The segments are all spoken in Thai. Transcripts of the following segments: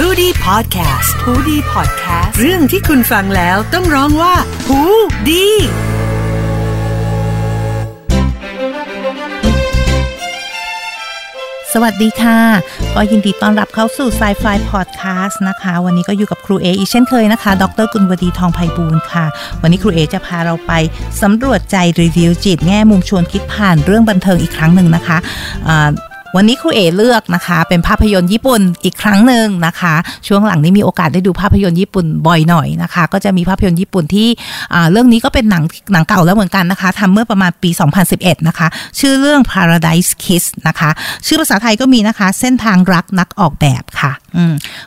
h o ดี้พอดแคสต์ฮูดี้พอดแคสต์เรื่องที่คุณฟังแล้วต้องร้องว่าหูดีสวัสดีค่ะ ก็ยินดีต้อนรับเข้าสู่ Psy-Fi Podcast นะคะ วันนี้ก็อยู่กับครูเออีกเช่นเคยนะคะ ดรกุลวดีทองไพบูลย์ค่ะ วันนี้ครูเอจะพาเราไปสำรวจใจรีวิวจิต แง่มุมชวนคิดผ่านเรื่องบันเทิงอีกครั้งหนึ่งนะคะอ่า วันนี้ครูเอเลือกนะคะ เป็นภาพยนตร์ญี่ปุ่นอีกครั้งหนึ่งนะคะ ช่วงหลังนี้มีโอกาสได้ดูภาพยนตร์ญี่ปุ่นบ่อยหน่อยนะคะ ก็จะมีภาพยนตร์ญี่ปุ่นที่เรื่องนี้ก็เป็นหนังหนังเก่าแล้วเหมือนกันนะคะทำเมื่อประมาณปี 2011 นะคะ ชื่อเรื่อง Paradise Kiss นะคะ ชื่อภาษาไทยก็มีนะคะ เส้นทางรักนักออกแบบค่ะ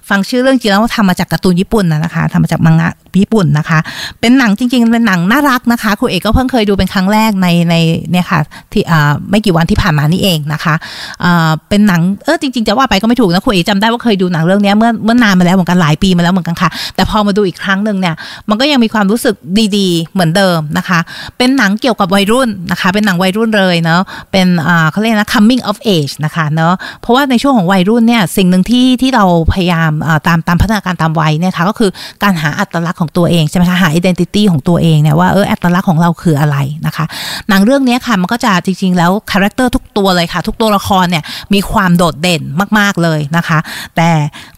ฟังชื่อเรื่องจริงแล้วทำมาจากการ์ตูนญี่ปุ่นนะนะคะทำมาจากมังงะญี่ปุ่นนะคะ เป็นหนังจริง ๆ เป็นหนังน่ารักนะคะครูเอกก็เพิ่งเคยดูเป็นครั้งแรกในในเนี่ยค่ะที่ไม่กี่วันที่ผ่านมานี่เองนะคะเป็นหนังเออจริง ๆ จะว่าไปก็ไม่ถูกนะครูเอกจำได้ว่าเคยดูหนังเรื่องนี้เมื่อเมื่อนานมาแล้วเหมือนกันหลายปีมาแล้วเหมือนกันค่ะ แต่พอมาดูอีกครั้งหนึ่งเนี่ยมันก็ยังมีความรู้สึกดีๆ เหมือนเดิมนะคะ เป็นหนังเกี่ยวกับวัยรุ่นนะคะ เป็นหนังวัยรุ่นเลยเนาะเป็นเขาเรียกนะ coming of age นะคะเนาะเพราะว่าในช่วงของวัยรุ่นเนี่ยสิ่งหนึ่งที่ที่เราพยายามตามตามพัฒนาการตามวัยเนี่ยค่ะก็คือการหาอัตลักษณ์ของตัวเองใช่ไหมคะหา identity ของตัวเองเนี่ยว่าเอออัตลักษณ์ของเราคืออะไรนะคะหนังเรื่องนี้ค่ะมันก็จะจริง ๆ แล้ว character ทุกตัวเลยค่ะ ทุกตัวละครเนี่ยมีความโดดเด่นมาก ๆเลยนะคะ แต่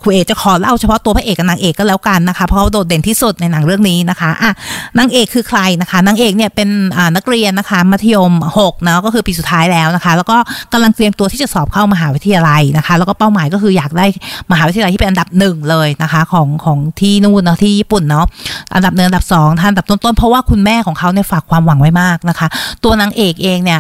ครูเอก็จะขอเล่าเฉพาะตัวพระเอกกับนางเอกก็แล้วกันนะคะ เพราะเขาโดดเด่นที่สุดในหนังเรื่องนี้นะคะอะนางเอกคือใครนะคะนางเอกเนี่ยเป็นนักเรียนนะคะมัธยม6เนาะก็คือปีสุดท้ายแล้วนะคะ แล้วก็กำลังเตรียมตัวที่จะสอบเข้ามหาวิทยาลัยนะคะ แล้วก็เป้าหมายก็คืออยากได้มหาวิทยาลัยที่เป็นอันดับหนึ่งเลยนะคะ ของของที่นู่นเนาะที่ญี่ปุ่นเนาะอันดับหนึ่งอันดับสองท่านอันดับต้นๆเพราะว่าคุณแม่ของเขาเนี่ยฝากความหวังไว้มากนะคะ ตัวนางเอกเองเนี่ย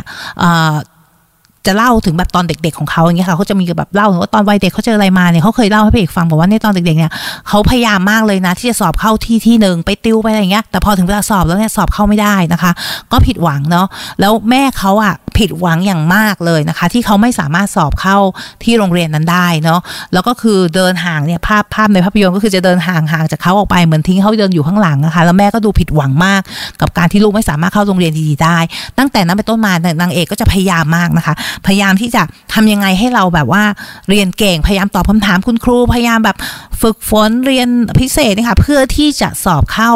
จะเล่าถึงแบบตอนเด็ก ๆ ของเขาอย่างเงี้ยค่ะเขาจะมีแบบเล่าถึงว่าตอนวัยเด็กเขาเจออะไรมาเนี่ยเขาเคยเล่าให้พี่เอกฟังบอกว่าในตอนเด็กๆเนี่ยเขาพยายามมากเลยนะ ที่จะสอบเข้าที่ที่หนึ่งไปติวไปอะไรอย่างเงี้ยแต่พอถึงเวลาสอบแล้วเนี่ยสอบเข้าไม่ได้นะคะ ก็ผิดหวังเนาะแล้วแม่เขาอะ ผิดหวังอย่างมากเลยนะคะ ที่เขาไม่สามารถสอบเข้าที่โรงเรียนนั้นได้เนาะแล้วก็คือเดินห่างเนี่ยภาพภาพในภาพยนตร์ก็คือจะเดินห่างห่างจากเขาออกไปเหมือนทิ้งเขาเดินอยู่ข้างหลังนะคะแล้วแม่ก็ดูผิดหวังมาก กับการที่ลูกไม่สามารถเข้าโรงเรียนดีๆได้ ตั้งแต่นั้นเป็นต้นมานางเอกก็จะพยายามมากนะคะ พยายามที่จะทำยังไงให้เราแบบว่าเรียนเก่งพยายามตอบคำถามคุณครูพยายามแบบฝึกฝนเรียนพิเศษนะคะเพื่อที่จะสอบเข้า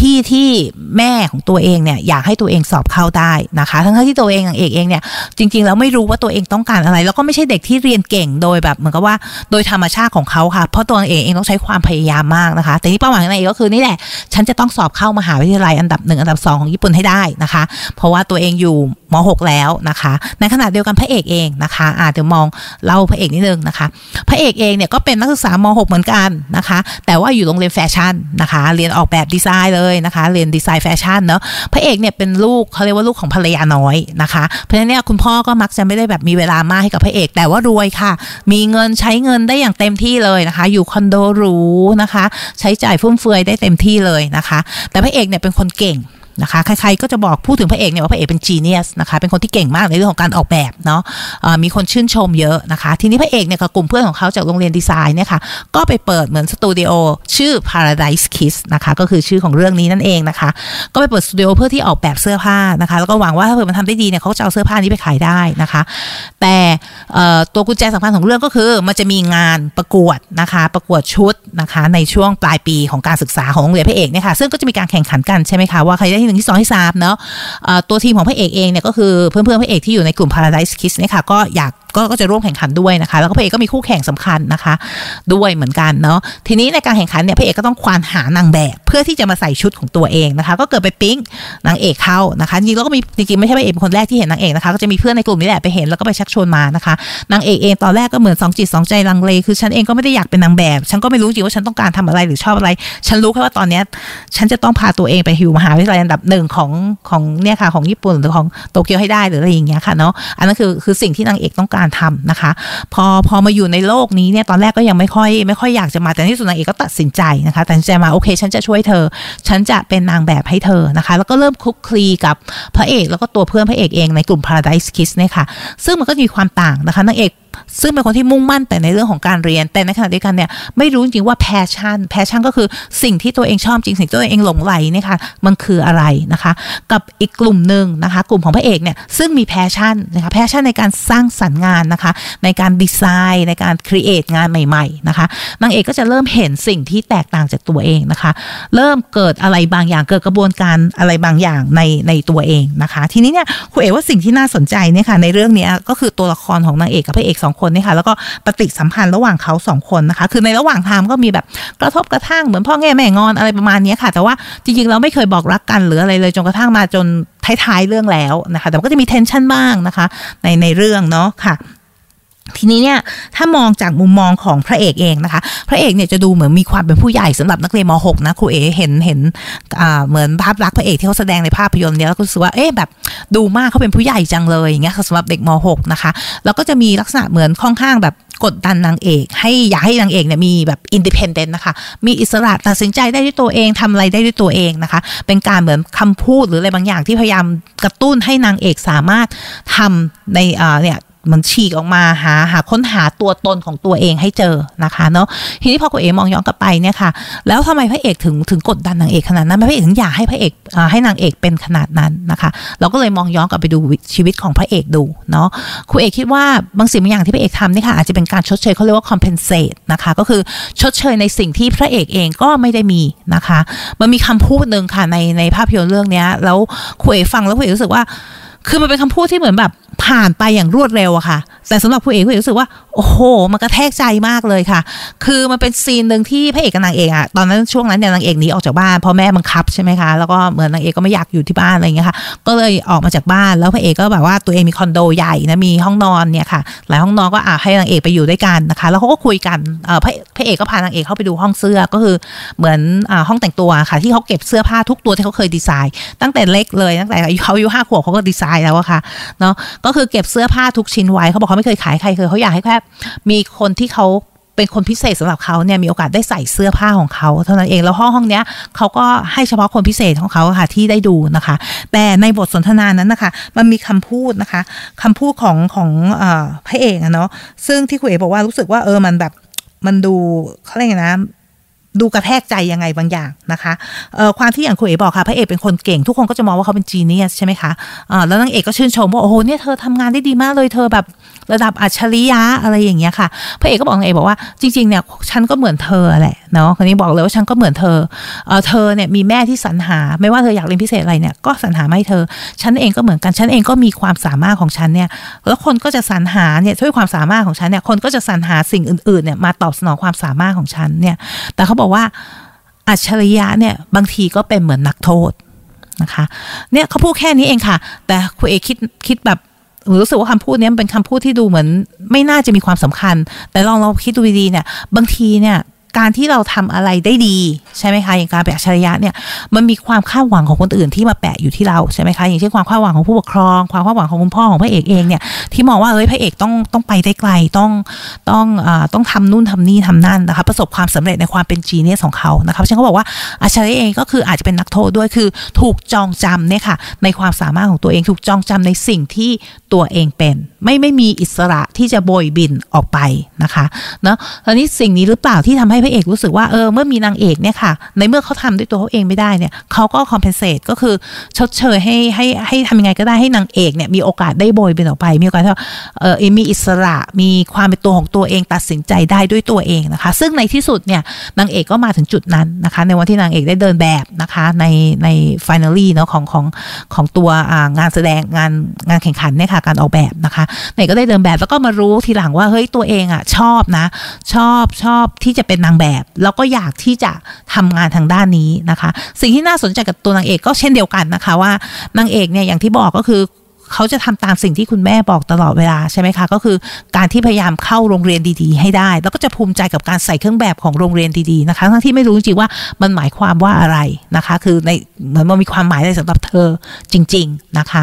ที่ที่แม่ของตัวเองเนี่ยอยากให้ตัวเองสอบเข้าได้นะคะ ทั้งที่ตัวเองางเอกเองเนี่ยจริง ๆ แล้วไม่รู้ว่าตัวเองต้องการอะไร แล้วก็ไม่ใช่เด็กที่เรียนเก่งโดยแบบเหมือนกับว่าโดยธรรมชาติของเขาค่ะเพราะนางเอกเองต้องใช้ความพยายามมากนะคะ แต่ที่เป้าหมายของนางเอกก็คือนี่แหละฉันจะต้องสอบเข้ามหาวิทยาลัยอันดับหนึ่งอันดับสองของญี่ปุ่นให้ได้นะคะ เพราะว่าตัวเองอยู่ม .6 แล้วนะคะ ในขณะเดียวกันพระเอกเองนะคะอาเดี๋ยวลองเล่าพระเอกนิดนึงนะคะ พระเอกเองเนี่ยก็เป็นนักศึกษาม .6 เหมือนกันนะคะ แต่ว่าอยู่โรงเรียนแฟชั่นนะคะ เรียนออกแบบดีไซน์เลยนะคะ เรียนดีไซน์แฟชั่นเนาะพระเอกเนี่ยเป็นลูกเขาเรียกว่าลูกของภรรยาน้อยนะคะเพราะฉะนั้นเนี่ยคุณพ่อก็มักจะไม่ได้แบบมีเวลามากให้กับพระเอก แต่ว่ารวยค่ะ มีเงินใช้เงินได้อย่างเต็มที่เลยนะคะ อยู่คอนโดหรูนะคะ ใช้จ่ายฟุ่มเฟือยได้เต็มที่เลยนะคะ แต่พระเอกเนี่ยเป็นคนเก่ง นะคะใครๆก็จะบอกพูดถึงพระเอกเนี่ยว่าพระเอกเป็นจีเนียสนะคะเป็นคนที่เก่งมากในเรื่องของการออกแบบเนาะเอ่อมีคนชื่นชมเยอะนะคะ ทีนี้พระเอกเนี่ยกับกลุ่มเพื่อนของเขาจากโรงเรียนดีไซน์เนี่ยค่ะก็ไปเปิดเหมือนสตูดิโอชื่อ Paradise Kiss นะคะก็คือชื่อของเรื่องนี้นั่นเองนะคะ ก็ไปเปิดสตูดิโอเพื่อที่ออกแบบเสื้อผ้านะคะแล้วก็หวังว่าถ้าเกิดมันทำได้ดีเนี่ยเขาจะเอาเสื้อผ้านี้ไปขายได้นะคะ แต่ตัวกุญแจสำคัญของเรื่องก็คือ มันจะมีงานประกวดนะคะ ประกวดชุดนะคะ ในช่วงปลายปีของการศึกษาของโรงเรียนพระเอกเนี่ยค่ะซึ่งก็จะมีการแข่งขันกันใช่ไหมคะว่าใครได้ที่หนึ่งที่สองที่สามเนาะตัวทีมของพระเอกเองเนี่ยก็คือเพื่อนเพื่อนพระเอกที่อยู่ในกลุ่ม Paradise Kiss เนี่ยค่ะก็อยาก ก็ก็จะร่วมแข่งขันด้วยนะคะ แล้วก็พระเอกก็มีคู่แข่งสำคัญนะคะ ด้วยเหมือนกันเนาะทีนี้ในการแข่งขันเนี่ยพระเอกก็ต้องควานหานางแบบ เพื่อที่จะมาใส่ชุดของตัวเองนะคะ ก็เกิดไปปิ๊งนางเอกเข้านะคะจริงแล้วก็มีจริงๆไม่ใช่พระเอกเป็นคนแรกที่เห็นนางเอกนะคะก็จะมีเพื่อนในกลุ่มนี้แหละไปเห็นแล้วก็ไปชักชวนมานะคะนางเอกเองตอนแรกก็เหมือนสองจิตสองใจลังเลคือฉันเองก็ไม่ได้อยากเป็นนางแบบ ฉันก็ไม่รู้จริงว่าฉันต้องการทำอะไรหรือชอบอะไร ฉันรู้แค่ว่าตอนเนี้ยฉันจะต้องพาตัวเองไปหิวมหาวิทยาลัยอันดับหนึ่งของของเนี่ยค่ะของญี่ปุ่นหรือของโตเกียวให้ได้หรืออะไรอย่างเงี้ยค่ะเนาะอันนั้นคือคือสิ่งที่นางเอกต้องการทำนะคะ พอพอมาอยู่ในโลกนี้เนี่ยตอนแรกก็ยังไม่ค่อยไม่ค่อยอยากจะมาแต่ที่สุดนางเอกก็ตัดสินใจนะคะตัดสินใจมาโอเค ฉันจะช่วยเธอ ฉันจะเป็นนางแบบให้เธอนะคะ แล้วก็เริ่มคลุกคลีกับพระเอกแล้วก็ตัวเพื่อนพระเอกเองในกลุ่ม Paradise Kiss เนี่ยค่ะซึ่งมันก็มีความต่างนะคะนางเอก ซึ่งเป็นคนที่มุ่งมั่นแต่ในเรื่องของการเรียน แต่ในขณะเดียวกันเนี่ยไม่รู้จริงว่า passion passion ก็คือสิ่งที่ตัวเองชอบจริงสิ่งที่ตัวเองหลงใหลเนี่ยค่ะมันคืออะไรนะคะ กับอีกกลุ่มหนึ่งนะคะ กลุ่มของพระเอกเนี่ยซึ่งมี passion นะคะ passion ในการสร้างสรรค์งานนะคะ ในการดีไซน์ในการ create งานใหม่ๆนะคะนางเอกก็จะเริ่มเห็นสิ่งที่แตกต่างจากตัวเองนะคะ เริ่มเกิดอะไรบางอย่างเกิดกระบวนการอะไรบางอย่างในในตัวเองนะคะ ทีนี้เนี่ยครูเอว่าสิ่งที่น่าสนใจเนี่ยค่ะในเรื่องนี้ก็คือตัวละครของนางเอกกับพระเอกสองคนเนี่ยค่ะแล้วก็ปฏิสัมพันธ์ระหว่างเขาสองคนนะคะ คือในระหว่างทางก็มีแบบกระทบกระทั่งเหมือนพ่อแง่แม่งอนอะไรประมาณนี้ค่ะ แต่ว่าจริงๆเราไม่เคยบอกรักกันหรืออะไรเลยจนกระทั่งมาจนท้ายๆเรื่องแล้วนะคะ แต่ก็จะมีเทนชันบ้างนะคะ ในในเรื่องเนาะค่ะ ทีนี้เนี่ยถ้ามองจากมุมมองของพระเอกเองนะคะ พระเอกเนี่ยจะดูเหมือนมีความเป็นผู้ใหญ่สำหรับนักเรียนม .6 นะครูเอเห็นเห็นเหมือนภาพลักษณ์พระเอกที่เขาแสดงในภาพยนตร์เนี่ยแล้วก็รู้สึกว่าเอ๊ะแบบดูมากเขาเป็นผู้ใหญ่จังเลยอย่างเงี้ยสำหรับเด็กม .6 นะคะ แล้วก็จะมีลักษณะเหมือนค่อนข้างแบบกดดันนางเอก ให้อยากให้นางเอกเนี่ยมีแบบ independent นะคะ มีอิสระตัดสินใจได้ด้วยตัวเองทำอะไรได้ด้วยตัวเองนะคะ เป็นการเหมือนคำพูดหรืออะไรบางอย่างที่พยายามกระตุ้นให้นางเอกสามารถทำในเนี่ย มันฉีกออกมาหาหาค้นหาตัวตนของตัวเองให้เจอนะคะเนาะทีนี้พอครูเอมองย้อนกลับไปเนี่ยค่ะ แล้วทำไมพระเอกถึงถึงกดดันนางเอกขนาดนั้นพระเอกถึงอยากให้พระเอกให้นางเอกเป็นขนาดนั้นนะคะ เราก็เลยมองย้อนกลับไปดูชีวิตของพระเอกดูเนาะคุณเอกคิดว่าบางสิ่งบางอย่างที่พระเอกทำนี่ค่ะอาจจะเป็นการชดเชยเขาเรียกว่า compensate นะคะ ก็คือชดเชยในสิ่งที่พระเอกเองก็ไม่ได้มีนะคะ มันมีคำพูดหนึ่งค่ะในในภาพยนตร์เรื่องนี้แล้วคุณเอกฟังแล้วคุณเอกรู้สึกว่า คือมันเป็นคำพูดที่เหมือนแบบ ผ่านไปอย่างรวดเร็วอะค่ะแต่สำหรับผู้เอกผู้เอกรู้สึกว่า โอ้โห มันกระแทกใจมากเลยค่ะ คือมันเป็นซีนหนึ่งที่พระเอกกับนางเอกอะตอนนั้นช่วงนั้นเนี่ยนางเอกหนีออกจากบ้านเพราะแม่บังคับใช่ไหมคะแล้วก็เหมือนนางเอกก็ไม่อยากอยู่ที่บ้านอะไรอย่างเงี้ยค่ะก็เลยออกมาจากบ้านแล้วพระเอกก็แบบว่าตัวเองมีคอนโดใหญ่นะมีห้องนอนเนี่ยค่ะหลายห้องนอนก็อ่าให้นางเอกไปอยู่ด้วยกันนะคะ แล้วเขาก็คุยกันเออพระเอกก็พานางเอกเข้าไปดูห้องเสื้อก็คือเหมือนอ่าห้องแต่งตัวค่ะ ที่เขาเก็บเสื้อผ้าทุกตัวที่เขาเคยดีไซน์ ตั้งแต่เล็กเลยตั้งแต่เขาอายุห้าขวบเขาก็ดีไซน์แล้วอะค่ะเนาะก็คือเก็บเสื้อผ้าทุกชิ้นไว้เขาบอกเขาไม่เคยขายใครเคยเขาอยากให้แค่มีคนที่เขาเป็นคนพิเศษสำหรับเขาเนี่ยมีโอกาสได้ใส่เสื้อผ้าของเขาเท่านั้นเองแล้วห้องห้องเนี้ยเขาก็ให้เฉพาะคนพิเศษของเขาค่ะที่ได้ดูนะคะ แต่ในบทสนทนานั้นนะคะ มันมีคำพูดนะคะคำพูดของของอพระเอกอะเนาะซึ่งที่คุณเอกบอกว่ารู้สึกว่าเออมันแบบมันดูเขาเรียกนะ ดูกระแทกใจยังไงบางอย่างนะคะความที่อย่างคุณเอ๋บอกค่ะพระเอกเป็นคนเก่งทุกคนก็จะมองว่าเขาเป็นจีเนียสใช่ไหมคะแล้วนางเอกก็ชื่นชมว่าโอ้โหเนี่ยเธอทำงานได้ดีมากเลยเธอแบบระดับอัจฉริยะอะไรอย่างเงี้ยค่ะ พระเอกก็บอกนางเอกบอกว่าจริงๆเนี่ยฉันก็เหมือนเธอแหละเนาะคนนี้บอกเลยว่าฉันก็เหมือนเธอเออเธอเนี่ยมีแม่ที่สรรหา ไม่ว่าเธออยากเรียนพิเศษอะไรเนี่ยก็สรรหาไม่เธอ ฉันเองก็เหมือนกันฉันเองก็มีความสามารถของฉันเนี่ยแล้วคนก็จะสรรหาเนี่ยช่วยความสามารถของฉันเนี่ยคนก็จะสรรหาสิ่งอื่นๆเนี่ยมาตอบสนองความสามารถของฉันเนี่ยแต่เขาบอกว่าอัจฉริยะเนี่ยบางทีก็เป็นเหมือนนักโทษนะคะเนี่ยเขาพูดแค่นี้เองค่ะ แต่คุณเอคิดคิดแบบรู้สึกว่าคำพูดนี้เป็นคำพูดที่ดูเหมือน ไม่น่าจะมีความสำคัญ แต่ลองเราคิดดูดีๆเนี่ย บางทีเนี่ย การที่เราทำอะไรได้ดีใช่ไหมคะอย่างการแปะชริยะเนี่ยมันมีความคาดหวังของคนอื่นที่มาแปะอยู่ที่เราใช่ไหมคะอย่างเช่นความคาดหวังของผู้ปกครอง ความคาดหวังของคุณพ่อของพระเอกเองเนี่ยที่มองว่าเอ้ยพระเอกต้องต้องไปได้ไกลต้องต้องอ่าต้องทำนู่นทำนี่ทำนั่นนะคะประสบความสำเร็จในความเป็นจีเนียสของเขานะคะฉันก็บอกว่าอาชริยะเองก็คืออาจจะเป็นนักโทษด้วยคือถูกจองจำเนี่ยค่ะในความสามารถของตัวเองถูกจองจำในสิ่งที่ตัวเองเป็น ไม่ไม่มีอิสระที่จะโบยบินออกไปนะคะเนาะตอนนี้สิ่งนี้หรือเปล่าที่ทำให้พระเอกรู้สึกว่าเออเมื่อมีนางเอกเนี่ยค่ะ ในเมื่อเขาทำด้วยตัวเขาเองไม่ได้เนี่ยเขาก็คอมเพนเซตก็คือชดเชยให้ให้ให้ทำยังไงก็ได้ให้นางเอกเนี่ยมีโอกาสได้โบยเป็นออกไป มีโอกาสที่เออมีอิสระมีความเป็นตัวของตัวเองตัดสินใจได้ด้วยตัวเองนะคะ ซึ่งในที่สุดเนี่ยนางเอกก็มาถึงจุดนั้นนะคะ ในวันที่นางเอกได้เดินแบบนะคะในใน finally เนาะของของของตัวงานแสดงงานงานแข่งขันเนี่ยค่ะการออกแบบนะคะนางเอกก็ได้เดินแบบแล้วก็มารู้ทีหลังว่าเฮ้ยตัวเองอะชอบนะ ชอบชอบที่จะเป็นนางแบบ แล้วก็อยากที่จะทำงานทางด้านนี้นะคะ สิ่งที่น่าสนใจกับตัวนางเอกก็เช่นเดียวกันนะคะว่านางเอกเนี่ยอย่างที่บอกก็คือ เขาจะทำตามสิ่งที่คุณแม่บอกตลอดเวลาใช่ไหมคะ ก็คือการที่พยายามเข้าโรงเรียนดีๆ ให้ได้ แล้วก็จะภูมิใจกับการใส่เครื่องแบบของโรงเรียนดีๆนะคะทั้งที่ไม่รู้จริงว่ามันหมายความว่าอะไรนะคะ คือในเหมือนมันมีความหมายอะไรสำหรับเธอจริง ๆนะคะ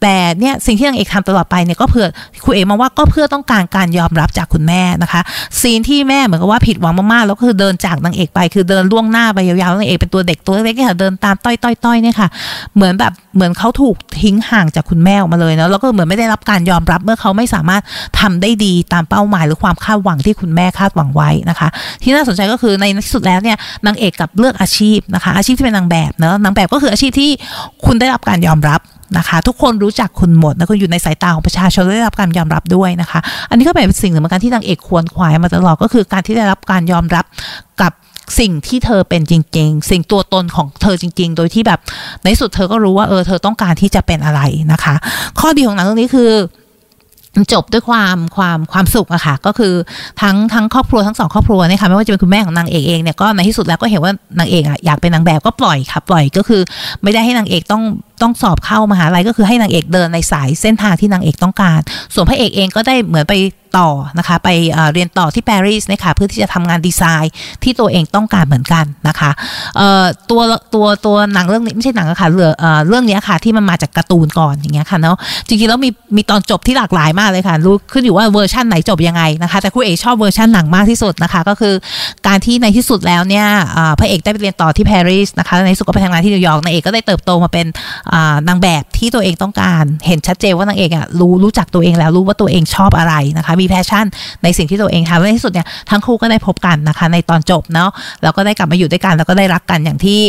แต่เนี่ยสิ่งที่นางเอกทำตลอดไปเนี่ยก็เพื่อคุณเอกมองว่าก็เพื่อต้องการการยอมรับจากคุณแม่นะคะซีนที่แม่เหมือนกับว่าผิดหวังมากๆแล้วก็คือเดินจากนางเอกไป คือเดินล่วงหน้าไปยาวๆนางเอกเป็นตัวเด็กตัวเล็กๆค่ะเดินตามต้อยๆๆเนี่ยค่ะเหมือนแบบเหมือนเขาถูกทิ้งห่างจากคุณแม่ออกมาเลยเนาะแล้วก็เหมือนไม่ได้รับการยอมรับเมื่อเขาไม่สามารถทำได้ดีตามเป้าหมายหรือความคาดหวังที่คุณแม่คาดหวังไว้นะคะ ที่น่าสนใจก็คือในที่สุดแล้วเนี่ยนางเอกกับเลือกอาชีพนะคะ อาชีพที่เป็นนางแบบเนาะนางแบบก็คืออาชีพที่คุณได้รับการยอมรับนะคะทุกคนรู้จักคุณหมดนะคุณอยู่ในสายตาของประชาชนได้รับการยอมรับด้วยนะคะ อันนี้ก็เป็นสิ่งหนึ่งเหมือนกันที่นางเอกควรขวายมาตลอดก็คือการที่ได้รับการยอมรับกับ สิ่งที่เธอเป็นจริง ๆ สิ่งตัวตนของเธอจริง ๆ โดยที่แบบในสุดเธอก็รู้ว่าเออเธอต้องการที่จะเป็นอะไรนะคะ ข้อดีของหนังเรื่องนี้คือจบด้วยความความความสุขอะค่ะ ก็คือทั้งทั้งครอบครัวทั้งสองครอบครัวเนี่ยค่ะไม่ว่าจะเป็นคุณแม่ของนางเอกเองเนี่ยก็ในที่สุดแล้วก็เห็นว่านางเอกอะอยากเป็นนางแบบก็ปล่อยค่ะปล่อยก็คือ ไม่ได้ให้นางเอกต้อง ต้องสอบเข้ามหาลัยก็คือให้นางเอกเดินในสายเส้นทางที่นางเอกต้องการ ส่วนพระเอกเองก็ได้เหมือนไปต่อนะคะไปเรียนต่อที่ปารีสนะคะเพื่อที่จะทำงานดีไซน์ที่ตัวเองต้องการเหมือนกันนะคะตัวตัวตัวหนังเรื่องนี้ไม่ใช่หนังอะค่ะเรื่องเรื่องนี้ค่ะที่มันมาจากการ์ตูนก่อนอย่างเงี้ยค่ะเนาะจริงๆแล้วมีมีตอนจบที่หลากหลายมากเลยค่ะรู้ขึ้นอยู่ว่าเวอร์ชันไหนจบยังไงนะคะแต่ครูเอกชอบเวอร์ชันหนังมากที่สุดนะคะก็คือการที่ในที่สุดแล้วเนี่ยพระเอกได้ไปเรียนต่อที่ปารีสนะคะในสุดก็ไปทำงานที่นิวยอร์กนางเอกก็ได้เติบโตมาเป็นนางแบบที่ตัวเองต้องการ เห็นชัดเจนว่านางเอกอะรู้รู้จักตัวเองแล้วรู้ว่าตัวเองชอบอะไรนะคะ มี passion ในสิ่งที่ตัวเองทำและในที่สุดเนี่ยทั้งคู่ก็ได้พบกันนะคะ ในตอนจบเนาะแล้วก็ได้กลับมาอยู่ด้วยกันแล้วก็ได้รักกันอย่างที่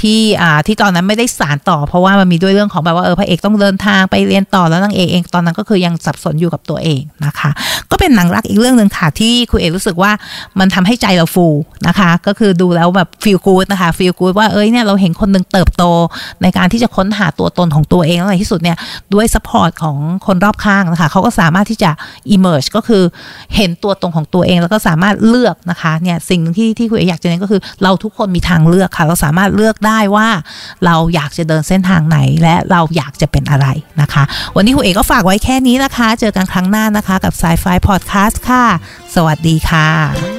ที่อ่าที่ตอนนั้นไม่ได้สานต่อ เพราะว่ามันมีด้วยเรื่องของแบบว่าเออพระเอกต้องเดินทางไปเรียนต่อแล้วนางเอกเองตอนนั้นก็คือยังสับสนอยู่กับตัวเองนะคะ ก็เป็นหนังรักอีกเรื่องหนึ่งค่ะที่ครูเอกรู้สึกว่ามันทำให้ใจเราฟูนะคะ ก็คือดูแล้วแบบฟีลกู o ดนะคะฟีลกู o ดว่าเอ้ยเนี่ยเราเห็นคนหนึ่งเติบโตในการที่จะค้นหาตัวตนของตัวเองแล้วในที่สุดเนี่ยด้วย support ของคนรอบข้างนะคะเขาก็สามารถที่จะ emerge ก็คือเห็นตัวตนของตัวเองแล้วก็สามารถเลือกนะคะเนี่ยสิ่งที่ที่ครูเอกอยากจะเน้นก็คือ เราทุกคนมีทางเลือกค่ะ เราสามารถเลือกได้ว่า เราอยากจะเดินเส้นทางไหนและเราอยากจะเป็นอะไรนะคะ วันนี้ครูเอกก็ฝากไว้แค่นี้นะคะ เจอกันครั้งหน้านะคะกับ Sci-Fi Podcast ค่ะ สวัสดีค่ะ